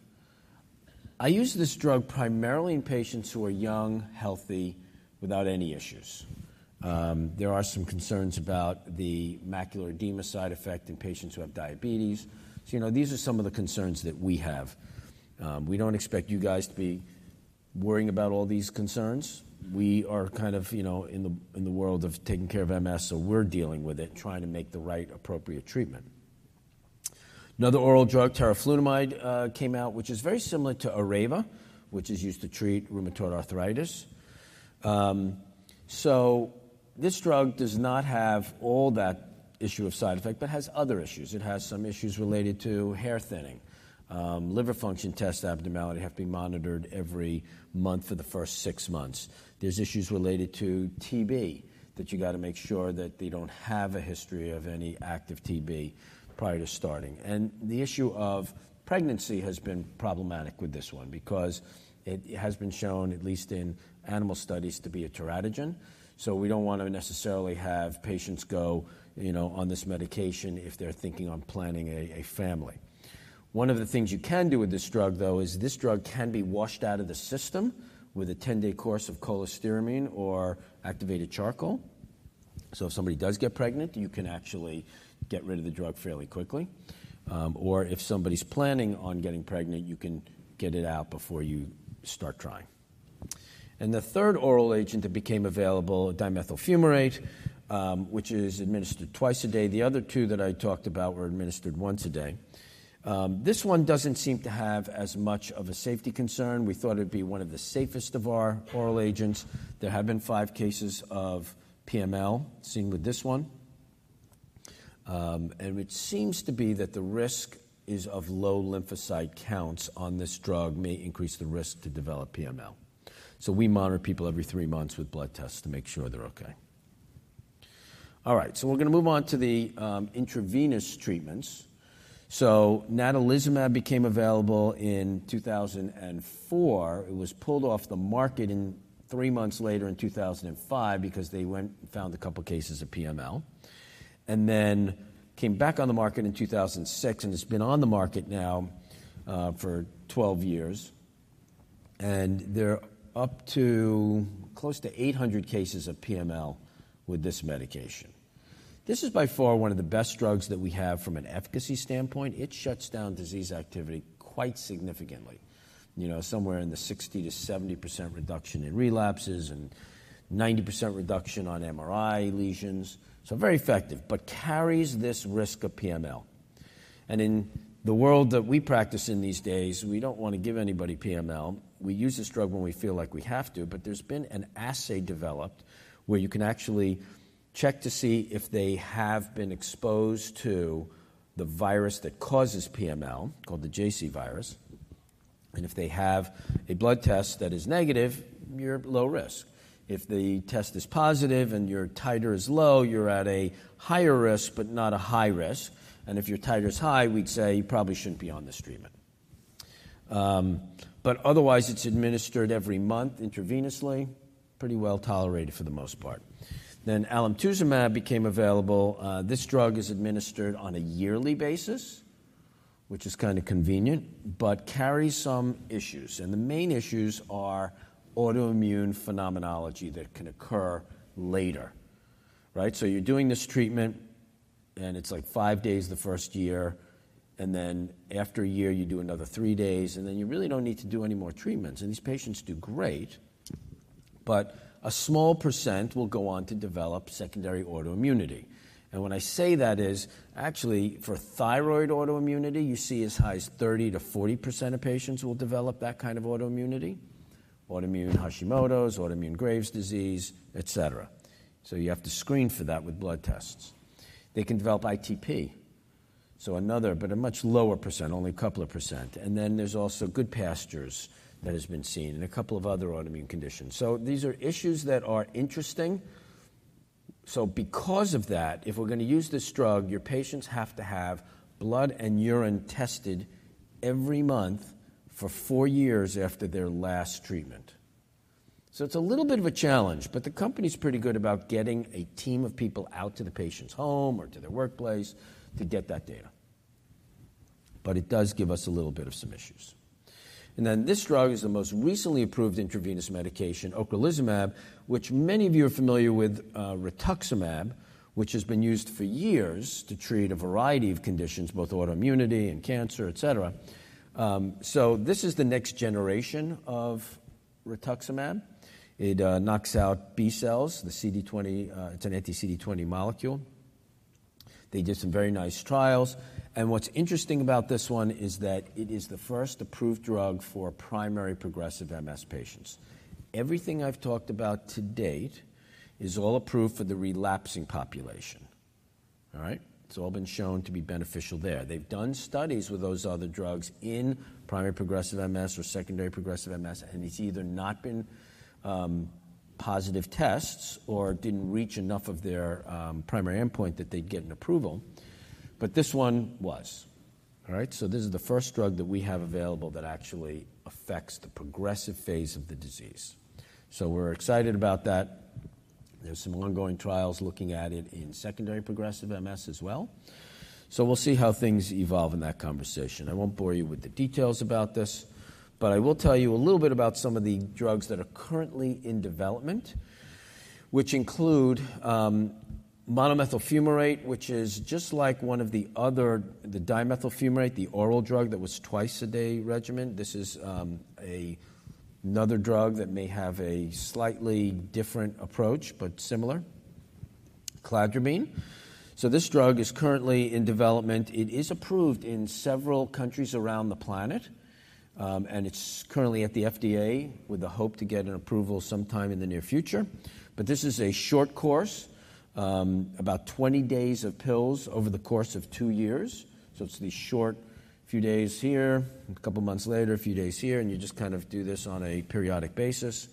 I use this drug primarily in patients who are young, healthy, without any issues. Um, there are some concerns about the macular edema side effect in patients who have diabetes. So, you know, these are some of the concerns that we have. Um, we don't expect you guys to be worrying about all these concerns. We are kind of, you know, in the, in the world of taking care of MS, so we're dealing with it, trying to make the right appropriate treatment. Another oral drug, teriflunomide, uh, came out, which is very similar to Arava, which is used to treat rheumatoid arthritis. Um, so this drug does not have all that issue of side effect, but has other issues. It has some issues related to hair thinning. Um, liver function test abnormality have to be monitored every month for the first six months. There's issues related to TB that you got to make sure that they don't have a history of any active TB prior to starting. And the issue of pregnancy has been problematic with this one because it has been shown, at least in animal studies, to be a teratogen. So we don't want to necessarily have patients go, you know, on this medication if they're thinking on planning a, a family. One of the things you can do with this drug, though, is this drug can be washed out of the system with a 10 day course of cholestyramine or activated charcoal. So if somebody does get pregnant, you can actually get rid of the drug fairly quickly. Um, or if somebody's planning on getting pregnant, you can get it out before you start trying. And the third oral agent that became available, dimethyl fumarate, um, which is administered twice a day. The other two that I talked about were administered once a day. Um, this one doesn't seem to have as much of a safety concern. We thought it'd be one of the safest of our oral agents. There have been five cases of PML seen with this one. Um, and it seems to be that the risk is of low lymphocyte counts on this drug may increase the risk to develop PML. So we monitor people every three months with blood tests to make sure they're okay. All right, so we're going to move on to the um, intravenous treatments. So natalizumab became available in 2004. It was pulled off the market in three months later in 2005 because they found a couple cases of PML, and then came back on the market in 2006 and it's been on the market now uh, for 12 years. And they're up to close to 800 cases of PML with this medication. This is by far one of the best drugs that we have from an efficacy standpoint. It shuts down disease activity quite significantly. You know, somewhere in the 60 to 70% reduction in relapses and 90% reduction on MRI lesions. So very effective, but carries this risk of PML. And in the world that we practice in these days, we don't want to give anybody PML. We use this drug when we feel like we have to, but there's been an assay developed where you can actually check to see if they have been exposed to the virus that causes PML, called the JC virus. And if they have a blood test that is negative, you're low risk. If the test is positive and your titer is low, you're at a higher risk, but not a high risk. And if your titer is high, we'd say you probably shouldn't be on this treatment. Um, but otherwise, it's administered every month intravenously, pretty well tolerated for the most part. Then alemtuzumab became available. Uh, this drug is administered on a yearly basis, which is kind of convenient, but carries some issues. And the main issues are autoimmune phenomenology that can occur later, right? So you're doing this treatment, and it's like five days the first year, and then after a year, you do another three days, and then you really don't need to do any more treatments. And these patients do great, but a small percent will go on to develop secondary autoimmunity. And when I say that is actually for thyroid autoimmunity, you see as high as 30 to 40% of patients will develop that kind of autoimmunity. Autoimmune Hashimoto's, autoimmune Graves' disease, etc. So you have to screen for that with blood tests. They can develop ITP, so another, but a much lower percent, only a couple of percent. And then there's also Goodpasture's that has been seen and a couple of other autoimmune conditions. So these are issues that are interesting. So because of that, if we're going to use this drug, your patients have to have blood and urine tested every month for four years after their last treatment. So it's a little bit of a challenge, but the company's pretty good about getting a team of people out to the patient's home or to their workplace to get that data. But it does give us a little bit of some issues. And then this drug is the most recently approved intravenous medication, ocrelizumab, which many of you are familiar with uh, rituximab, which has been used for years to treat a variety of conditions, both autoimmunity and cancer, et cetera. Um, so this is the next generation of rituximab. It uh, knocks out B cells, the CD20, uh, it's an anti-CD20 molecule. They did some very nice trials. And what's interesting about this one is that it is the first approved drug for primary progressive MS patients. Everything I've talked about to date is all approved for the relapsing population. All right? It's all been shown to be beneficial there. They've done studies with those other drugs in primary progressive MS or secondary progressive MS, and it's either not been um, positive tests or didn't reach enough of their um, primary endpoint that they'd get an approval. But this one was. All right, so this is the first drug that we have available that actually affects the progressive phase of the disease. So we're excited about that. There's some ongoing trials looking at it in secondary progressive MS as well. So we'll see how things evolve in that conversation. I won't bore you with the details about this. But I will tell you a little bit about some of the drugs that are currently in development, which include um, monomethyl fumarate, which is just like one of the other, the dimethyl fumarate, the oral drug that was twice a day regimen. This is um, a, another drug that may have a slightly different approach, but similar. Cladribine. So this drug is currently in development. It is approved in several countries around the planet. Um, and it's currently at the FDA with the hope to get an approval sometime in the near future. But this is a short course, um, about 20 days of pills over the course of two years. So it's these short few days here, a couple months later, a few days here, and you just kind of do this on a periodic basis.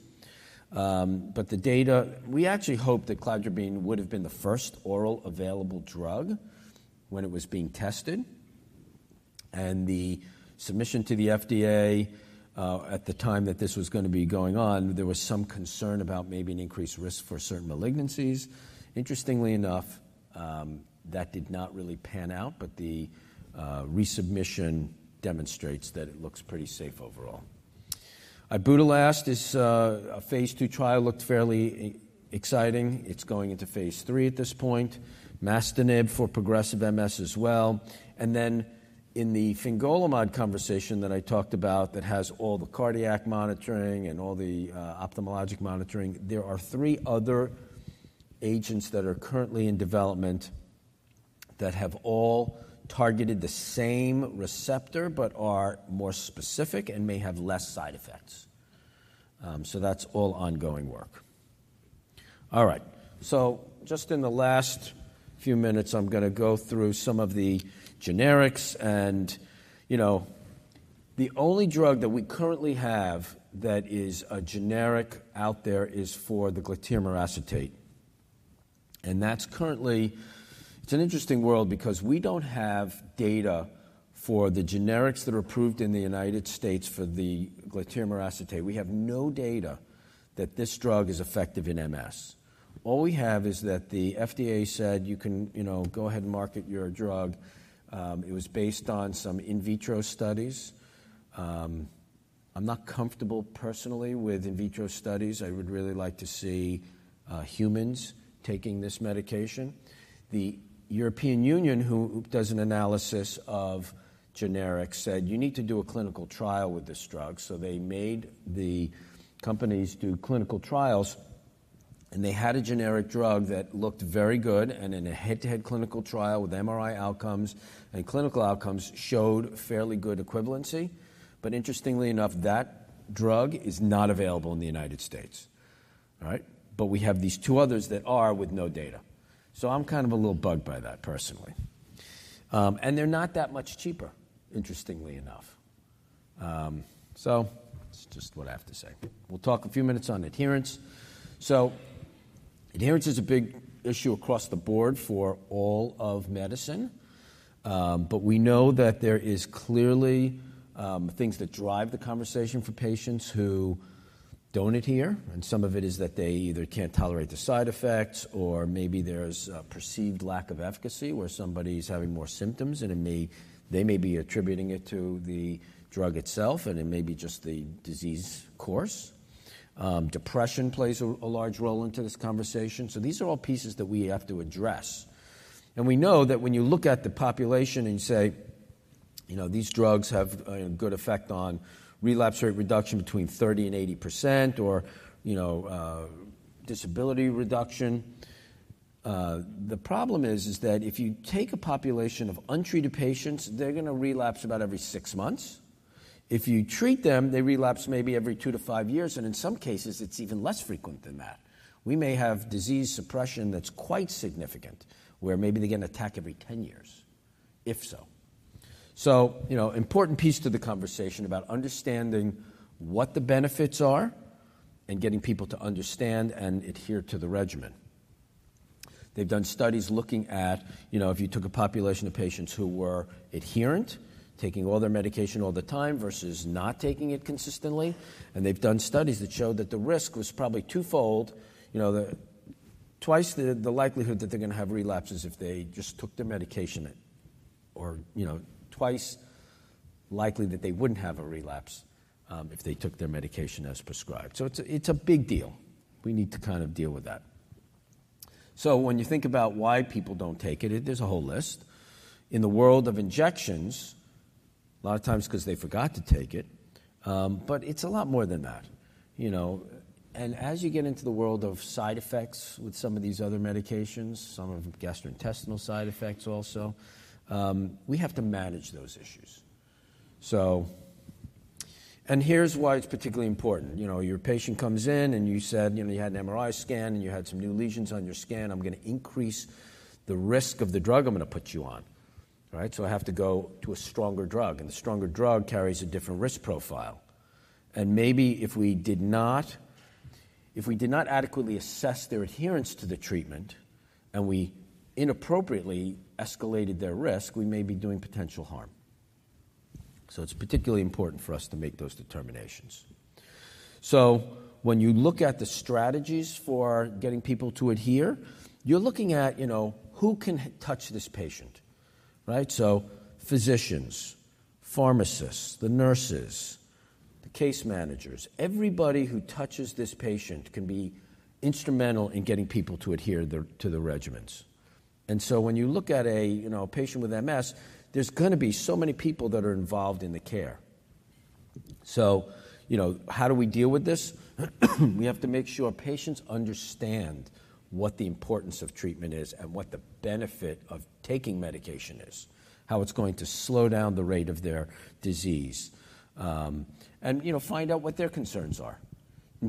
Um, but the data, we actually hoped that cladribine would have been the first oral available drug when it was being tested. And the submission to the FDA uh, at the time that this was going to be going on, there was some concern about maybe an increased risk for certain malignancies. Interestingly enough, um, that did not really pan out, but the resubmission demonstrates that it looks pretty safe overall. Ibudilast is uh, a phase two trial, looked fairly exciting. It's going into phase three at this point. Masitinib for progressive MS as well. And then in the fingolimod conversation that I talked about that has all the cardiac monitoring and all the uh, ophthalmologic monitoring, there are three other agents that are currently in development that have all targeted the same receptor but are more specific and may have less side effects. Um, so that's all ongoing work. All right. So just in the last few minutes, I'm going to go through some of the generics and, you know, The only drug that we currently have that is a generic out there is for the glatiramer acetate. And that's currently, it's an interesting world because we don't have data for the generics that are approved in the United States for the glatiramer acetate. We have no data that this drug is effective in MS. All we have is that the FDA said you can, you know, go ahead and market your drug. Um, it was based on some in vitro studies. Um, I'm not comfortable personally with in vitro studies. I would really like to see uh, humans taking this medication. The European Union, who does an analysis of generics, said you need to do a clinical trial with this drug. So they made the companies do clinical trials. And they had a generic drug that looked very good. And in a head-to-head clinical trial with MRI outcomes and clinical outcomes showed fairly good equivalency. But interestingly enough, that drug is not available in the United States. All right? But we have these two others that are with no data. So I'm kind of a little bugged by that personally. Um, and they're not that much cheaper, interestingly enough. Um, so it's just what I have to say. We'll talk a few minutes on adherence. So adherence is a big issue across the board for all of medicine. Um, but we know that there is clearly things that drive the conversation for patients who don't adhere. And some of it is that they either can't tolerate the side effects or maybe there's a perceived lack of efficacy where somebody's having more symptoms and they may be attributing it to the drug itself and it may be just the disease course. Um, depression plays a large role into this conversation. So these are all pieces that we have to address. And we know that when you look at the population and you say, you know, these drugs have a good effect on relapse rate reduction between 30 and 80% or, you know, uh, disability reduction. Uh, the problem is that if you take a population of untreated patients, they're going to relapse about every six months. If you treat them, they relapse maybe every two to five years. And in some cases, it's even less frequent than that. We may have disease suppression that's quite significant where maybe they get an attack every 10 years, if so. So, you know, important piece to the conversation about understanding what the benefits are and getting people to understand and adhere to the regimen. They've done studies looking at, you know, if you took a population of patients who were adherent, taking all their medication all the time versus not taking it consistently. And they've done studies that showed that the risk was probably twofold, you know, twice the likelihood that they're going to have relapses if they just took their medication or, you know, twice likely that they wouldn't have a relapse um, if they took their medication as prescribed. So it's a big deal. We need to kind of deal with that. So when you think about why people don't take it, there's a whole list. In the world of injections, a lot of times because they forgot to take it. Um, but it's a lot more than that, you know. And as you get into the world of side effects with some of these other medications, some of gastrointestinal side effects also, Um, we have to manage those issues. So, and here's why it's particularly important. You know, your patient comes in and you said, you know, you had an MRI scan and you had some new lesions on your scan. I'm going to increase the risk of the drug I'm going to put you on. Right? So I have to go to a stronger drug. And the stronger drug carries a different risk profile. And maybe if we did not, if we did not adequately assess their adherence to the treatment and we inappropriately escalated their risk, we may be doing potential harm. So it's particularly important for us to make those determinations. So when you look at the strategies for getting people to adhere, you're looking at, you know, who can touch this patient, right? So physicians, pharmacists, the nurses, the case managers, everybody who touches this patient can be instrumental in getting people to adhere to the regimens. And so when you look at a, you know, patient with MS, there's going to be so many people that are involved in the care. So, you know, how do we deal with this? *clears throat* We have to make sure patients understand what the importance of treatment is and what the benefit of taking medication is, how it's going to slow down the rate of their disease. Um, and, you know, find out what their concerns are.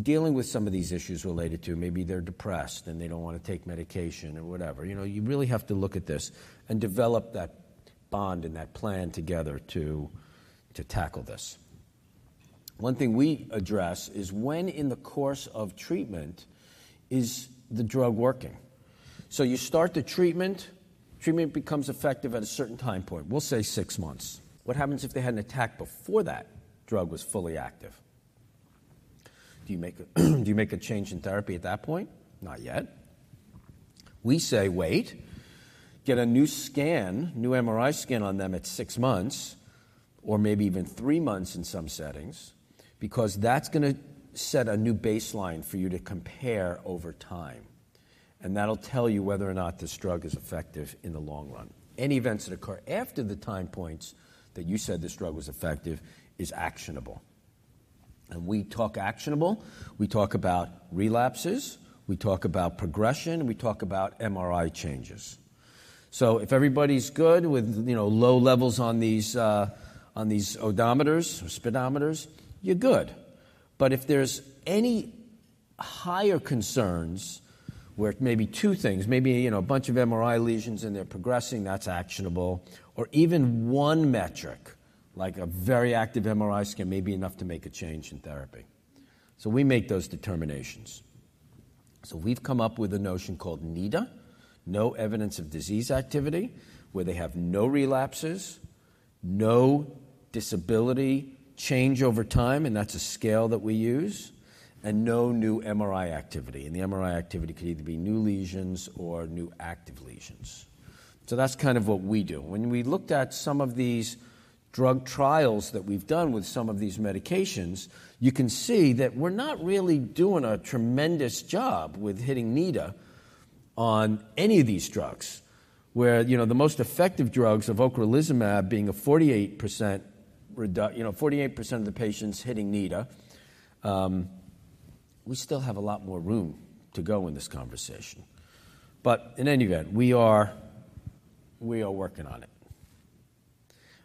Dealing with some of these issues related to maybe they're depressed and they don't want to take medication or whatever. You know, you really have to look at this and develop that bond and that plan together to to tackle this. One thing we address is when in the course of treatment is the drug working. So you start the treatment, treatment becomes effective at a certain time point. We'll say six months. What happens if they had an attack before that drug was fully active? Do you make a, *clears throat* do you make a change in therapy at that point? Not yet. We say wait, get a new scan, new MRI scan on them at six months, or maybe even three months in some settings, because that's going to set a new baseline for you to compare over time. And that'll tell you whether or not this drug is effective in the long run. Any events that occur after the time points that you said this drug was effective is actionable. And we talk actionable, we talk about relapses, we talk about progression, we talk about MRI changes. So if everybody's good with you know low levels on these uh, on these odometers or speedometers, you're good. But if there's any higher concerns, where maybe two things, maybe you know a bunch of MRI lesions and they're progressing, that's actionable, or even one metric, like a very active MRI scan, may be enough to make a change in therapy. So we make those determinations. So we've come up with a notion called NEDA, no evidence of disease activity, where they have no relapses, no disability change over time, and that's a scale that we use, and no new MRI activity. And the MRI activity could either be new lesions or new active lesions. So that's kind of what we do. When we looked at some of these drug trials that we've done with some of these medications, you can see that we're not really doing a tremendous job with hitting NEDA on any of these drugs. Where you know the most effective drugs of ocrelizumab being a 48% redu- you know, 48% of the patients hitting NEDA, um, we still have a lot more room to go in this conversation. But in any event, we are, we are working on it.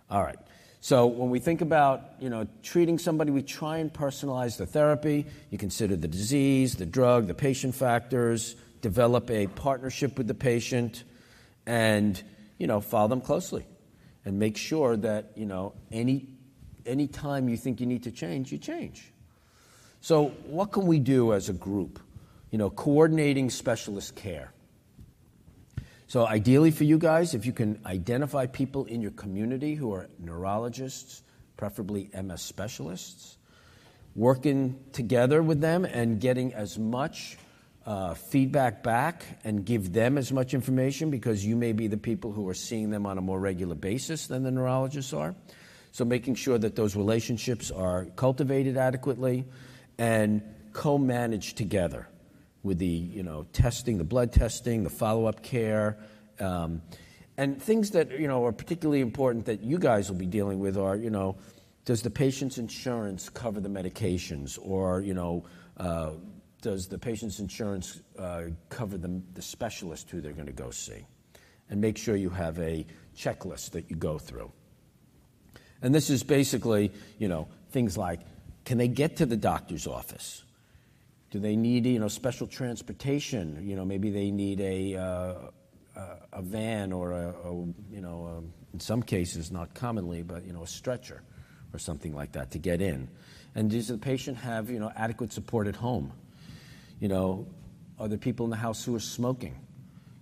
All right. So when we think about you know treating somebody, we try and personalize the therapy. You consider the disease, the drug, the patient factors, develop a partnership with the patient, and you know follow them closely, and make sure that you know any any time you think you need to change, you change. So, what can we do as a group? You know, coordinating specialist care. So, ideally for you guys, if you can identify people in your community who are neurologists, preferably MS specialists, working together with them and getting as much uh, feedback back and give them as much information because you may be the people who are seeing them on a more regular basis than the neurologists are. So making sure that those relationships are cultivated adequately and co-managed together with the you know testing, the blood testing, the follow-up care, um, and things that you know are particularly important that you guys will be dealing with are you know does the patient's insurance cover the medications? Or you know uh, does the patient's insurance uh, cover the, the specialist who they're going to go see? And make sure you have a checklist that you go through. And this is basically, you know, things like can they get to the doctor's office? Do they need, you know, special transportation? You know, maybe they need a, uh, a van or a, a you know, a, um, in some cases, not commonly, but, you know, a stretcher or something like that to get in. And does the patient have, you know, adequate support at home? You know, are there people in the house who are smoking?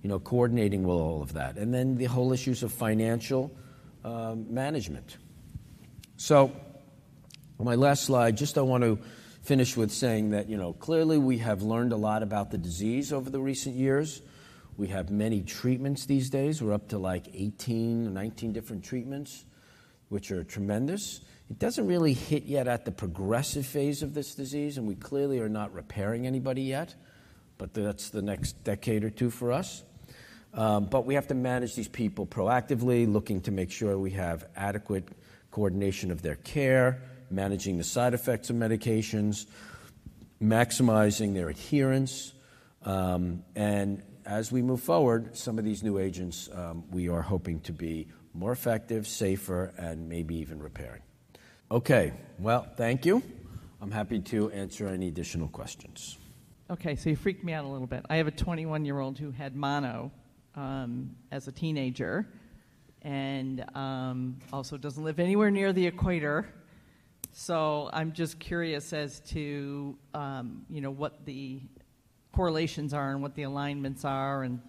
You know, coordinating with all of that. And then the whole issues of financial uh, management. So, my last slide, just I want to finish with saying that, you know, clearly we have learned a lot about the disease over the recent years. We have many treatments these days. We're up to like 18, 19 different treatments, which are tremendous. It doesn't really hit yet at the progressive phase of this disease, and we clearly are not repairing anybody yet, but that's the next decade or two for us. Um, but we have to manage these people proactively, looking to make sure we have adequate coordination of their care, managing the side effects of medications, maximizing their adherence. Um, and as we move forward, some of these new agents um, we are hoping to be more effective, safer, and maybe even repairing. Okay, well, thank you. I'm happy to answer any additional questions. Okay, so you freaked me out a little bit. I have a 21 year old who had mono um, as a teenager and also doesn't live anywhere near the equator. So I'm just curious as to um, you know what the correlations are and what the alignments are, and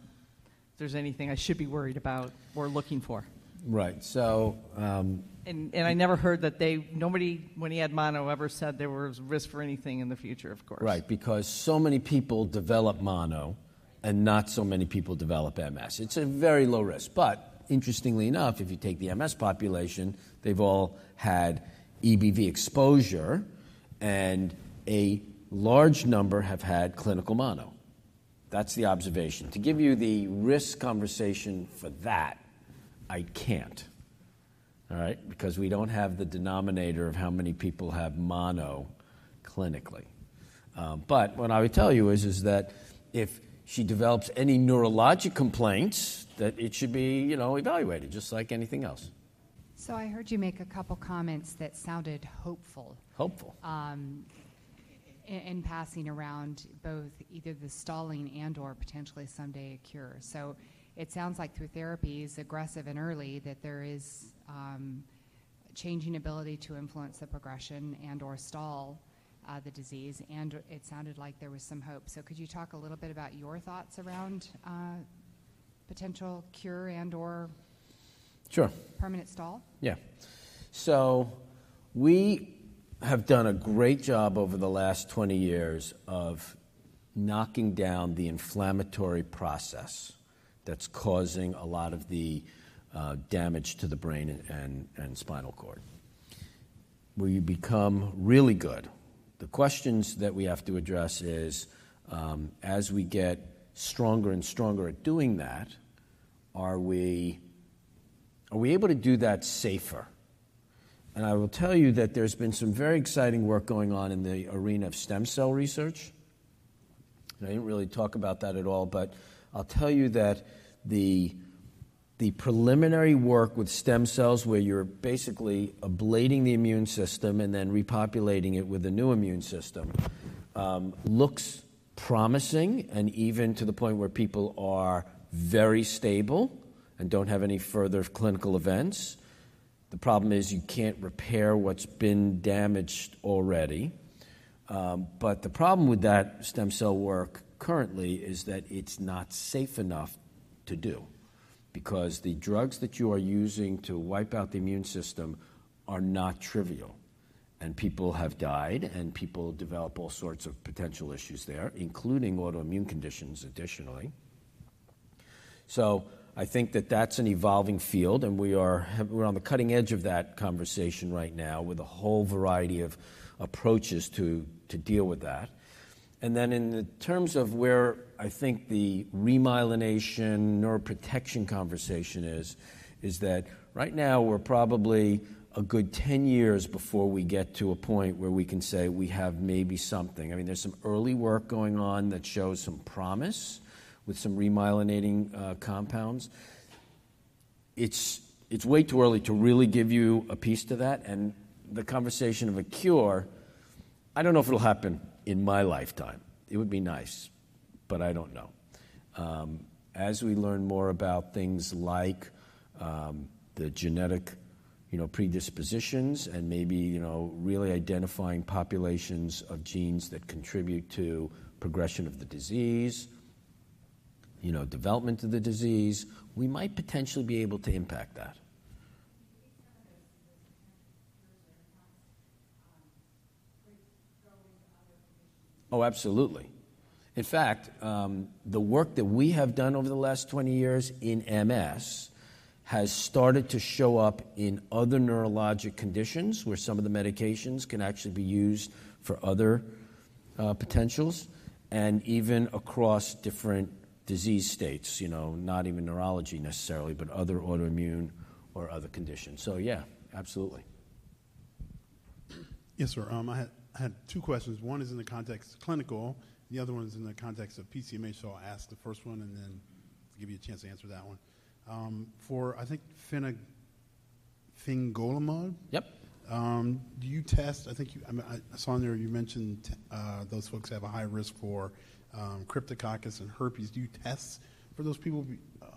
if there's anything I should be worried about or looking for. Right. So, um, And, and I never heard that they, nobody, when he had mono, ever said there was risk for anything in the future, of course. right, because so many people develop mono and not so many people develop MS. It's a very low risk. But interestingly enough, if you take the MS population, they've all had EBV exposure, and a large number have had clinical mono. That's the observation. To give you the risk conversation for that, I can't. All right? Because we don't have the denominator of how many people have mono clinically. Um, but what I would tell you is, is that if she develops any neurologic complaints, that it should be, you know, evaluated just like anything else. So I heard you make a couple comments that sounded hopeful Hopeful. um, in, in passing around both either the stalling and or potentially someday a cure. So it sounds like through therapies, aggressive and early, that there is um, changing ability to influence the progression and or stall uh, the disease. And it sounded like there was some hope. So could you talk a little bit about your thoughts around uh, potential cure and or Sure. permanent stall? Yeah. So we have done a great job over the last 20 years of knocking down the inflammatory process that's causing a lot of the uh, damage to the brain and, and, and spinal cord. We become really good. The questions that we have to address is um, as we get stronger and stronger at doing that, are we are we able to do that safer? And I will tell you that there's been some very exciting work going on in the arena of stem cell research. And I didn't really talk about that at all, but I'll tell you that the, the preliminary work with stem cells, where you're basically ablating the immune system and then repopulating it with a new immune system, um, looks promising, and even to the point where people are very stable and don't have any further clinical events. The problem is you can't repair what's been damaged already. Um, but the problem with that stem cell work currently is that it's not safe enough to do because the drugs that you are using to wipe out the immune system are not trivial. And people have died, and people develop all sorts of potential issues there, including autoimmune conditions, additionally. So I think that that's an evolving field, and we are we're on the cutting edge of that conversation right now with a whole variety of approaches to, to deal with that. And then, in the terms of where I think the remyelination, neuroprotection conversation is, is that right now we're probably a good 10 years before we get to a point where we can say we have maybe something. I mean, there's some early work going on that shows some promise with some remyelinating uh, compounds. It's, it's way too early to really give you a piece to that. And the conversation of a cure, I don't know if it'll happen in my lifetime. It would be nice, but I don't know. Um, as we learn more about things like um, the genetic you know, predispositions and maybe you know, really identifying populations of genes that contribute to progression of the disease, you know, development of the disease, we might potentially be able to impact that. Oh, absolutely. In fact, um, the work that we have done over the last 20 years in MS has started to show up in other neurologic conditions where some of the medications can actually be used for other uh, potentials and even across different disease states, you know, not even neurology necessarily, but other autoimmune or other conditions. So, yeah, absolutely. Yes, sir. Um, I, had, I had two questions. One is in the context of clinical, the other one is in the context of PCMH, so I'll ask the first one and then give you a chance to answer that one. Um, for, I think, fingolimod, Yep. um, do you test? I think you, I, mean, I saw in there you mentioned uh, those folks have a high risk for um, cryptococcus and herpes. Do you test for those people? Uh,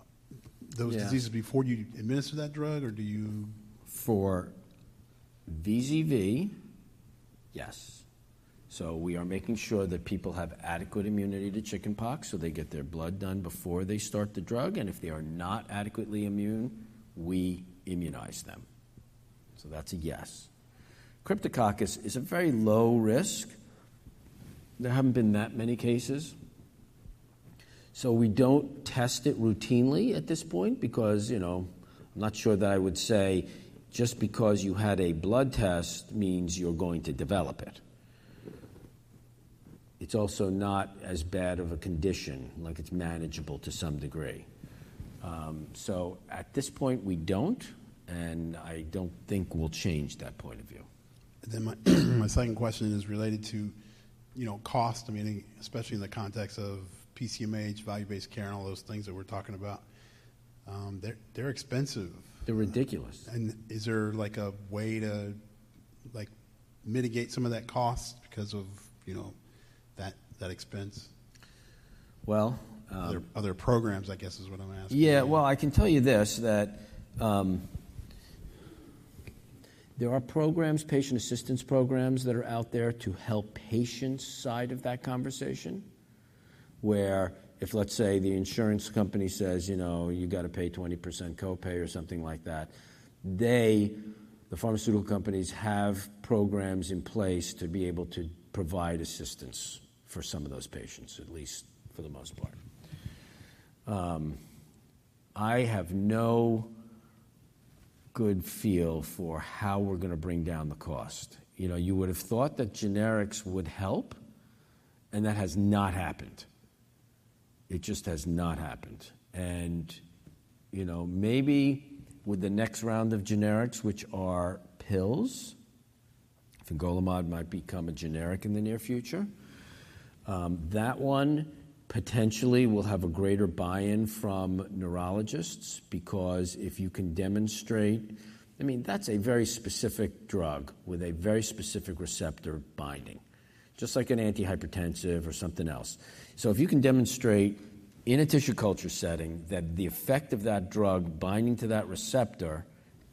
those Yeah. diseases before you administer that drug, or do you? For VZV, yes. So we are making sure that people have adequate immunity to chickenpox, so they get their blood done before they start the drug, and if they are not adequately immune, we immunize them. So that's a yes. Cryptococcus is a very low risk. There haven't been that many cases. So we don't test it routinely at this point because, you know, I'm not sure that I would say just because you had a blood test means you're going to develop it. It's also not as bad of a condition, like it's manageable to some degree. Um, so at this point, we don't, and I don't think we'll change that point of view. Then my, *clears throat* my second question is related to, you know, cost. I mean, especially in the context of PCMH, value-based care, and all those things that we're talking about. Um, they're they're expensive. They're ridiculous. And is there like a way to like mitigate some of that cost because of you know that that expense? Well, other, other programs, I guess, is what I'm asking. Yeah, well, I can tell you this that um, there are programs, patient assistance programs, that are out there to help patients' side of that conversation. Where, if let's say the insurance company says, you know, you got to pay 20% copay or something like that, they, the pharmaceutical companies, have programs in place to be able to provide assistance for some of those patients, at least for the most part. Um, I have no good feel for how we're going to bring down the cost. You know, you would have thought that generics would help, and that has not happened. It just has not happened. And, you know, maybe with the next round of generics, which are pills, fingolimod might become a generic in the near future. Um, that one potentially we'll have a greater buy-in from neurologists because if you can demonstrate, I mean, that's a very specific drug with a very specific receptor binding, just like an antihypertensive or something else. So if you can demonstrate in a tissue culture setting that the effect of that drug binding to that receptor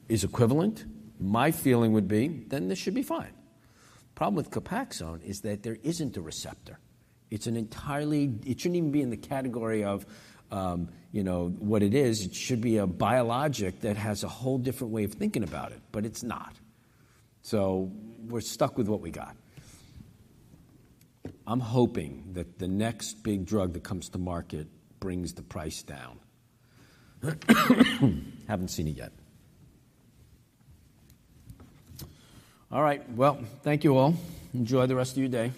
is equivalent, my feeling would be then this should be fine. Problem with Copaxone is that there isn't a receptor. It's an entirely, it shouldn't even be in the category of, um, you know, what it is. It should be a biologic that has a whole different way of thinking about it, but it's not. So we're stuck with what we got. I'm hoping that the next big drug that comes to market brings the price down. *coughs* Haven't seen it yet. All right. Well, thank you all. Enjoy the rest of your day.